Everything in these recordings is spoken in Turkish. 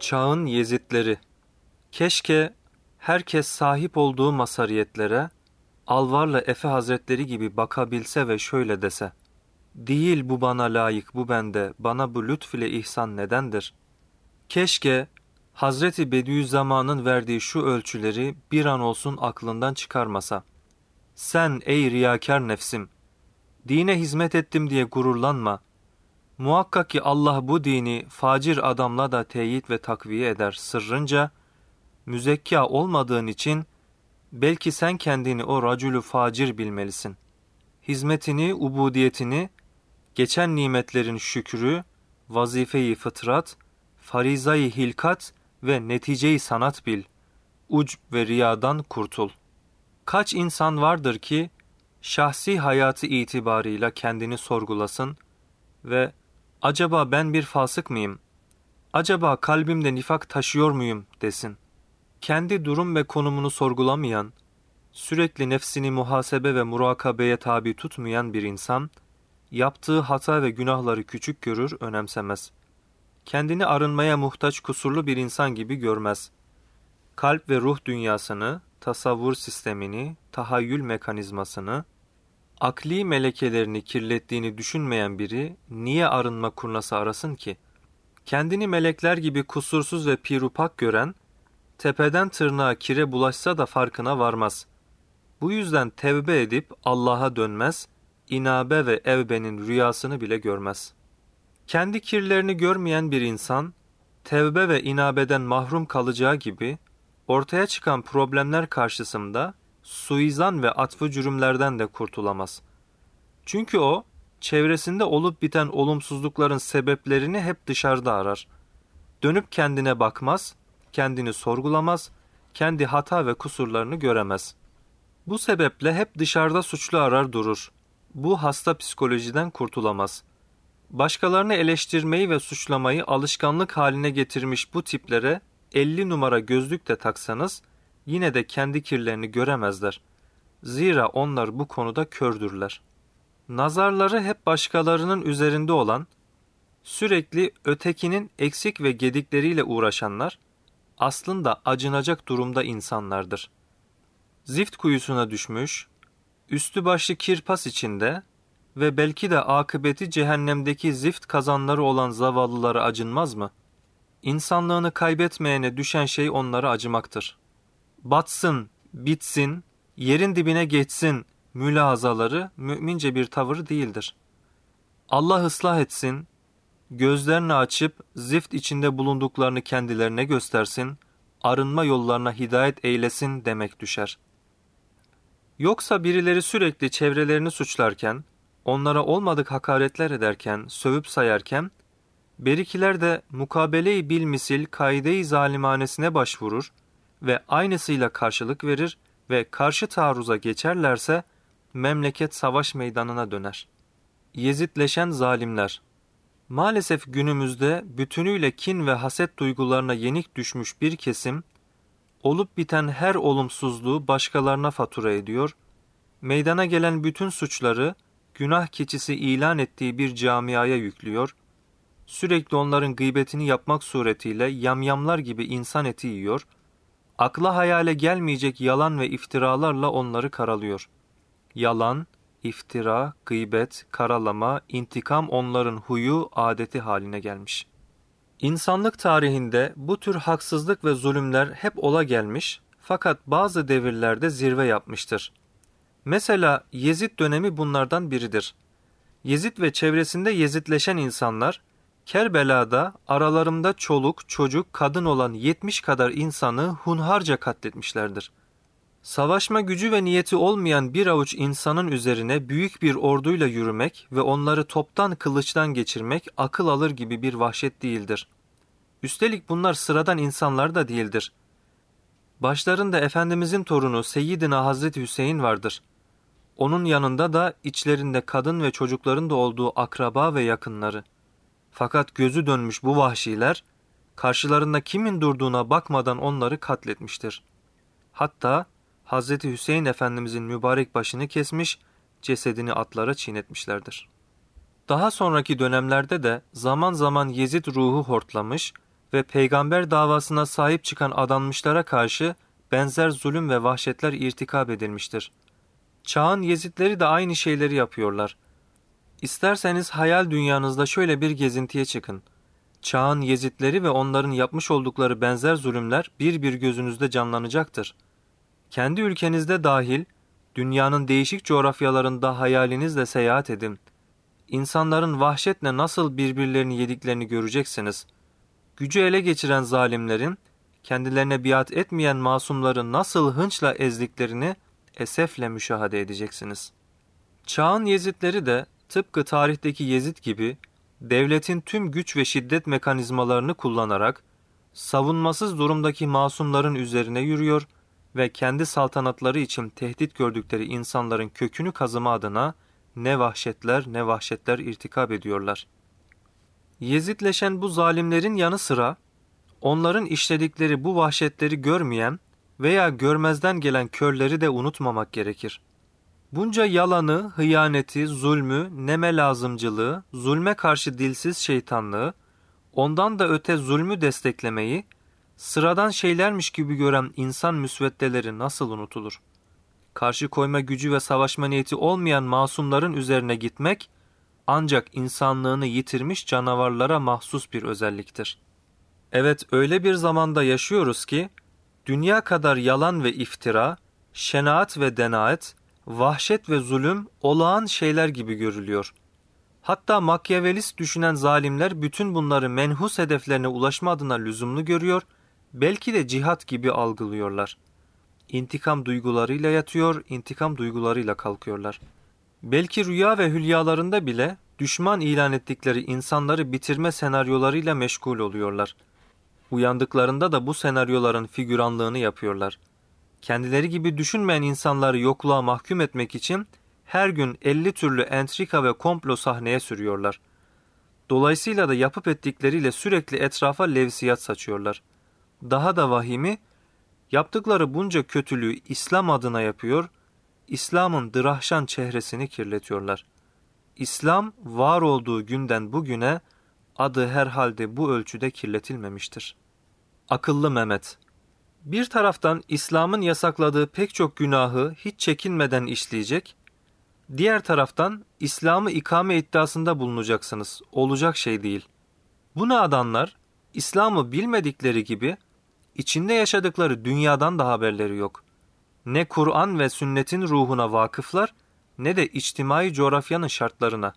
Çağın Yezitleri Keşke herkes sahip olduğu masariyetlere Alvarlı Efe Hazretleri gibi bakabilse ve şöyle dese. Değil bu bana layık bu bende, bana bu lütf ile ihsan nedendir? Keşke Hazreti Bediüzzaman'ın verdiği şu ölçüleri bir an olsun aklından çıkarmasa. Sen ey riyakar nefsim, dine hizmet ettim diye gururlanma. Muhakkak ki Allah bu dini facir adamla da teyit ve takviye eder sırrınca, müzekka olmadığın için belki sen kendini o racülü facir bilmelisin. Hizmetini, ubudiyetini, geçen nimetlerin şükrü, vazifeyi fıtrat, farizayı hilkat ve neticeyi sanat bil. Uc ve riyadan kurtul. Kaç insan vardır ki şahsi hayatı itibarıyla kendini sorgulasın ve acaba ben bir fasık mıyım? Acaba kalbimde nifak taşıyor muyum desin. Kendi durum ve konumunu sorgulamayan, sürekli nefsini muhasebe ve murakabeye tabi tutmayan bir insan, yaptığı hata ve günahları küçük görür, önemsemez. Kendini arınmaya muhtaç kusurlu bir insan gibi görmez. Kalp ve ruh dünyasını, tasavvur sistemini, tahayyül mekanizmasını, akli melekelerini kirlettiğini düşünmeyen biri niye arınma kurnası arasın ki? Kendini melekler gibi kusursuz ve pirupak gören, tepeden tırnağa kire bulaşsa da farkına varmaz. Bu yüzden tevbe edip Allah'a dönmez, inabe ve evbenin rüyasını bile görmez. Kendi kirlerini görmeyen bir insan, tevbe ve inabeden mahrum kalacağı gibi, ortaya çıkan problemler karşısında suizan ve atfı cürümlerden de kurtulamaz. Çünkü o, çevresinde olup biten olumsuzlukların sebeplerini hep dışarıda arar. Dönüp kendine bakmaz, kendini sorgulamaz, kendi hata ve kusurlarını göremez. Bu sebeple hep dışarıda suçlu arar durur. Bu hasta psikolojiden kurtulamaz. Başkalarını eleştirmeyi ve suçlamayı alışkanlık haline getirmiş bu tiplere 50 numara gözlük de taksanız yine de kendi kirlerini göremezler. Zira onlar bu konuda kördürler. Nazarları hep başkalarının üzerinde olan, sürekli ötekinin eksik ve gedikleriyle uğraşanlar, aslında acınacak durumda insanlardır. Zift kuyusuna düşmüş, üstü başlı kirpas içinde ve belki de akıbeti cehennemdeki zift kazanları olan zavallılara acınmaz mı? İnsanlığını kaybetmeyene düşen şey onlara acımaktır. Batsın, bitsin, yerin dibine geçsin mülahazaları mümince bir tavır değildir. Allah ıslah etsin, gözlerini açıp zift içinde bulunduklarını kendilerine göstersin, arınma yollarına hidayet eylesin demek düşer. Yoksa birileri sürekli çevrelerini suçlarken, onlara olmadık hakaretler ederken, sövüp sayarken, berikiler de mukabele-i bilmisil kaide-i zalimanesine başvurur ve aynısıyla karşılık verir ve karşı taarruza geçerlerse, memleket savaş meydanına döner. Yezitleşen zalimler Maalesef günümüzde bütünüyle kin ve haset duygularına yenik düşmüş bir kesim, olup biten her olumsuzluğu başkalarına fatura ediyor, meydana gelen bütün suçları günah keçisi ilan ettiği bir camiaya yüklüyor, sürekli onların gıybetini yapmak suretiyle yamyamlar gibi insan eti yiyor, akla hayale gelmeyecek yalan ve iftiralarla onları karalıyor. Yalan, iftira, gıybet, karalama, intikam onların huyu, adeti haline gelmiş. İnsanlık tarihinde bu tür haksızlık ve zulümler hep ola gelmiş fakat bazı devirlerde zirve yapmıştır. Mesela Yezid dönemi bunlardan biridir. Yezid ve çevresinde Yezidleşen insanlar, Kerbela'da aralarında çoluk, çocuk, kadın olan 70 kadar insanı hunharca katletmişlerdir. Savaşma gücü ve niyeti olmayan bir avuç insanın üzerine büyük bir orduyla yürümek ve onları toptan kılıçtan geçirmek akıl alır gibi bir vahşet değildir. Üstelik bunlar sıradan insanlar da değildir. Başlarında Efendimizin torunu Seyyidina Hazreti Hüseyin vardır. Onun yanında da içlerinde kadın ve çocukların da olduğu akraba ve yakınları. Fakat gözü dönmüş bu vahşiler, karşılarında kimin durduğuna bakmadan onları katletmiştir. Hatta Hazreti Hüseyin Efendimizin mübarek başını kesmiş cesedini atlara çiğnetmişlerdir. Daha sonraki dönemlerde de zaman zaman Yezid ruhu hortlamış ve peygamber davasına sahip çıkan adanmışlara karşı benzer zulüm ve vahşetler irtikab edilmiştir. Çağın Yezidleri de aynı şeyleri yapıyorlar. İsterseniz hayal dünyanızda şöyle bir gezintiye çıkın. Çağın Yezidleri ve onların yapmış oldukları benzer zulümler bir bir gözünüzde canlanacaktır. Kendi ülkenizde dahil, dünyanın değişik coğrafyalarında hayalinizle seyahat edin. İnsanların vahşetle nasıl birbirlerini yediklerini göreceksiniz. Gücü ele geçiren zalimlerin, kendilerine biat etmeyen masumları nasıl hınçla ezdiklerini esefle müşahede edeceksiniz. Çağın Yezidleri de tıpkı tarihteki Yezid gibi devletin tüm güç ve şiddet mekanizmalarını kullanarak savunmasız durumdaki masumların üzerine yürüyor ve kendi saltanatları için tehdit gördükleri insanların kökünü kazıma adına ne vahşetler ne vahşetler irtikab ediyorlar. Yezidleşen bu zalimlerin yanı sıra onların işledikleri bu vahşetleri görmeyen veya görmezden gelen körleri de unutmamak gerekir. Bunca yalanı, hıyaneti, zulmü, neme lazımcılığı, zulme karşı dilsiz şeytanlığı, ondan da öte zulmü desteklemeyi, sıradan şeylermiş gibi gören insan müsveddeleri nasıl unutulur? Karşı koyma gücü ve savaşma niyeti olmayan masumların üzerine gitmek, ancak insanlığını yitirmiş canavarlara mahsus bir özelliktir. Evet öyle bir zamanda yaşıyoruz ki, dünya kadar yalan ve iftira, şenaat ve denaet, vahşet ve zulüm olağan şeyler gibi görülüyor. Hatta makyavelist düşünen zalimler bütün bunları menhus hedeflerine ulaşma adına lüzumlu görüyor, belki de cihat gibi algılıyorlar. İntikam duygularıyla yatıyor, intikam duygularıyla kalkıyorlar. Belki rüya ve hülyalarında bile düşman ilan ettikleri insanları bitirme senaryolarıyla meşgul oluyorlar. Uyandıklarında da bu senaryoların figüranlığını yapıyorlar. Kendileri gibi düşünmeyen insanları yokluğa mahkum etmek için her gün 50 türlü entrika ve komplo sahneye sürüyorlar. Dolayısıyla da yapıp ettikleriyle sürekli etrafa levsiyat saçıyorlar. Daha da vahimi, yaptıkları bunca kötülüğü İslam adına yapıyor, İslam'ın dırahşan çehresini kirletiyorlar. İslam var olduğu günden bugüne adı herhalde bu ölçüde kirletilmemiştir. Akıllı Mehmet bir taraftan İslam'ın yasakladığı pek çok günahı hiç çekinmeden işleyecek, diğer taraftan İslam'ı ikame iddiasında bulunacaksınız. Olacak şey değil. Bu adanlar İslam'ı bilmedikleri gibi içinde yaşadıkları dünyadan da haberleri yok. Ne Kur'an ve sünnetin ruhuna vakıflar ne de içtimai coğrafyanın şartlarına.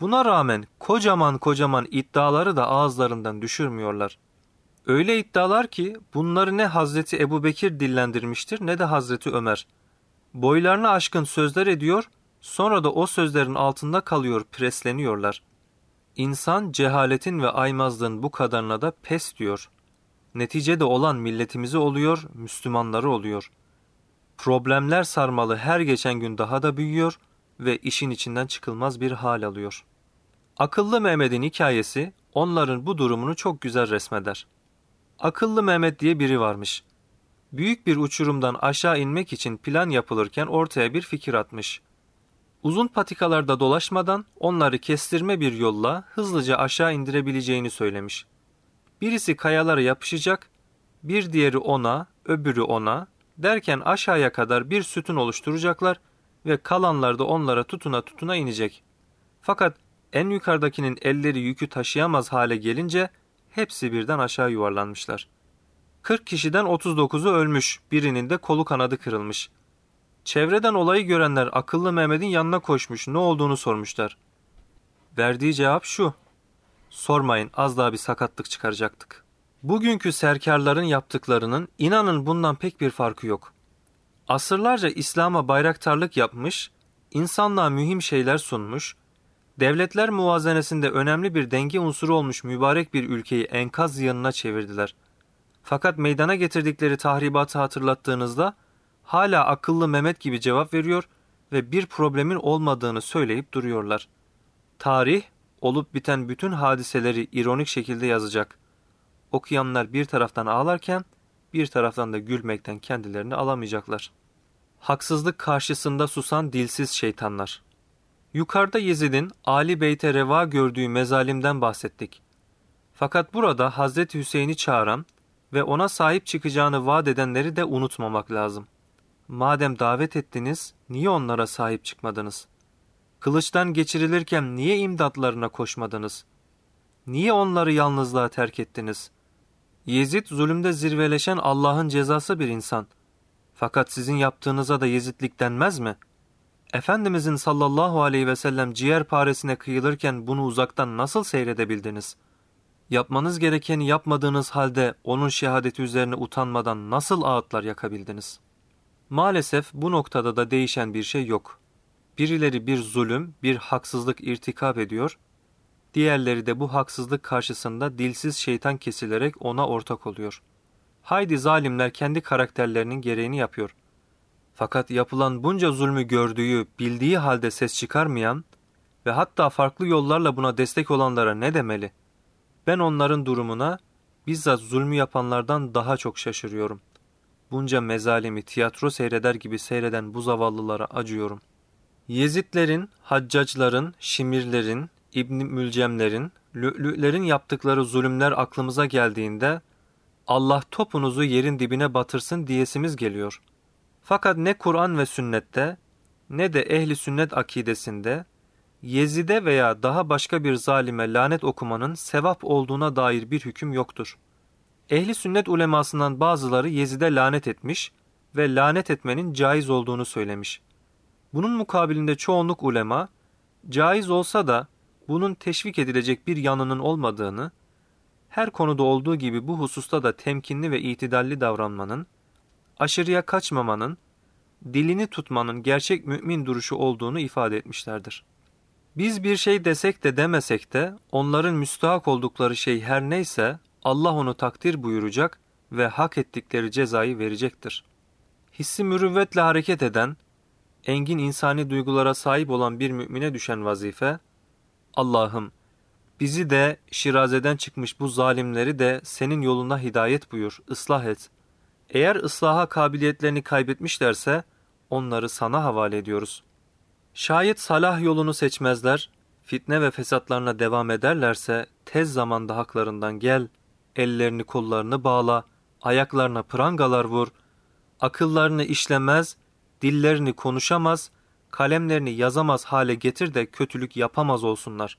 Buna rağmen kocaman kocaman iddiaları da ağızlarından düşürmüyorlar.'' Öyle iddialar ki bunları ne Hazreti Ebu Bekir dillendirmiştir ne de Hazreti Ömer. Boylarını aşkın sözler ediyor, sonra da o sözlerin altında kalıyor, presleniyorlar. İnsan cehaletin ve aymazlığın bu kadarına da pes diyor. Neticede olan milletimizi oluyor, Müslümanları oluyor. Problemler sarmalı her geçen gün daha da büyüyor ve işin içinden çıkılmaz bir hal alıyor. Akıllı Mehmet'in hikayesi onların bu durumunu çok güzel resmeder. Akıllı Mehmet diye biri varmış. Büyük bir uçurumdan aşağı inmek için plan yapılırken ortaya bir fikir atmış. Uzun patikalarda dolaşmadan onları kestirme bir yolla hızlıca aşağı indirebileceğini söylemiş. Birisi kayalara yapışacak, bir diğeri ona, öbürü ona, derken aşağıya kadar bir sütun oluşturacaklar ve kalanlar da onlara tutuna tutuna inecek. Fakat en yukarıdakinin elleri yükü taşıyamaz hale gelince hepsi birden aşağı yuvarlanmışlar. 40 kişiden 39'u ölmüş, birinin de kolu kanadı kırılmış. Çevreden olayı görenler akıllı Mehmet'in yanına koşmuş, ne olduğunu sormuşlar. Verdiği cevap şu, sormayın az daha bir sakatlık çıkaracaktık. Bugünkü serkarların yaptıklarının inanın bundan pek bir farkı yok. Asırlarca İslam'a bayraktarlık yapmış, insanlığa mühim şeyler sunmuş, Devletler muvazenesinde önemli bir denge unsuru olmuş mübarek bir ülkeyi enkaz yanına çevirdiler. Fakat meydana getirdikleri tahribatı hatırlattığınızda hala akıllı Mehmet gibi cevap veriyor ve bir problemin olmadığını söyleyip duruyorlar. Tarih, olup biten bütün hadiseleri ironik şekilde yazacak. Okuyanlar bir taraftan ağlarken bir taraftan da gülmekten kendilerini alamayacaklar. Haksızlık karşısında susan dilsiz şeytanlar. Yukarıda Yezid'in Ali Beyt'e reva gördüğü mezalimden bahsettik. Fakat burada Hazreti Hüseyin'i çağıran ve ona sahip çıkacağını vaat edenleri de unutmamak lazım. Madem davet ettiniz, niye onlara sahip çıkmadınız? Kılıçtan geçirilirken niye imdatlarına koşmadınız? Niye onları yalnızlığa terk ettiniz? Yezid zulümde zirveleşen Allah'ın cezası bir insan. Fakat sizin yaptığınıza da Yezidlik denmez mi? Efendimizin sallallahu aleyhi ve sellem ciğer paresine kıyılırken bunu uzaktan nasıl seyredebildiniz? Yapmanız gerekeni yapmadığınız halde onun şehadeti üzerine utanmadan nasıl ağıtlar yakabildiniz? Maalesef bu noktada da değişen bir şey yok. Birileri bir zulüm, bir haksızlık irtikap ediyor, diğerleri de bu haksızlık karşısında dilsiz şeytan kesilerek ona ortak oluyor. Haydi zalimler kendi karakterlerinin gereğini yapıyor. Fakat yapılan bunca zulmü gördüğü, bildiği halde ses çıkarmayan ve hatta farklı yollarla buna destek olanlara ne demeli? Ben onların durumuna bizzat zulmü yapanlardan daha çok şaşırıyorum. Bunca mezalimi tiyatro seyreder gibi seyreden bu zavallılara acıyorum. Yezidlerin, haccacların, şimirlerin, İbn Mülcemlerin, lü'lü'lerin yaptıkları zulümler aklımıza geldiğinde Allah topunuzu yerin dibine batırsın diyesimiz geliyor. Fakat ne Kur'an ve sünnette ne de ehli sünnet akidesinde Yezide veya daha başka bir zalime lanet okumanın sevap olduğuna dair bir hüküm yoktur. Ehli sünnet ulemasından bazıları Yezide lanet etmiş ve lanet etmenin caiz olduğunu söylemiş. Bunun mukabilinde çoğunluk ulema, caiz olsa da bunun teşvik edilecek bir yanının olmadığını, her konuda olduğu gibi bu hususta da temkinli ve itidalli davranmanın, aşırıya kaçmamanın, dilini tutmanın gerçek mümin duruşu olduğunu ifade etmişlerdir. Biz bir şey desek de demesek de onların müstahak oldukları şey her neyse Allah onu takdir buyuracak ve hak ettikleri cezayı verecektir. Hissi mürüvvetle hareket eden, engin insani duygulara sahip olan bir mümine düşen vazife, Allah'ım bizi de şirazeden çıkmış bu zalimleri de senin yoluna hidayet buyur, ıslah et. Eğer ıslaha kabiliyetlerini kaybetmişlerse onları sana havale ediyoruz. Şayet salah yolunu seçmezler, fitne ve fesatlarına devam ederlerse tez zamanda haklarından gel, ellerini kollarını bağla, ayaklarına prangalar vur, akıllarını işlemez, dillerini konuşamaz, kalemlerini yazamaz hale getir de kötülük yapamaz olsunlar.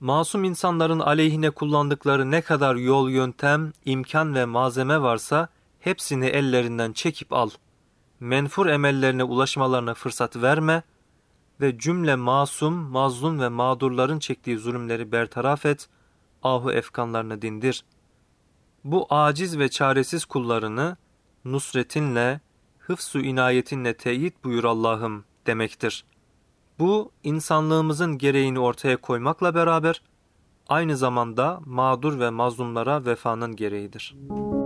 Masum insanların aleyhine kullandıkları ne kadar yol, yöntem, imkan ve malzeme varsa hepsini ellerinden çekip al. Menfur emellerine ulaşmalarına fırsat verme ve cümle masum, mazlum ve mağdurların çektiği zulümleri bertaraf et, ahu efkanlarını dindir. Bu aciz ve çaresiz kullarını nusretinle, hıfsu inayetinle teyit buyur Allah'ım demektir. Bu insanlığımızın gereğini ortaya koymakla beraber aynı zamanda mağdur ve mazlumlara vefanın gereğidir.''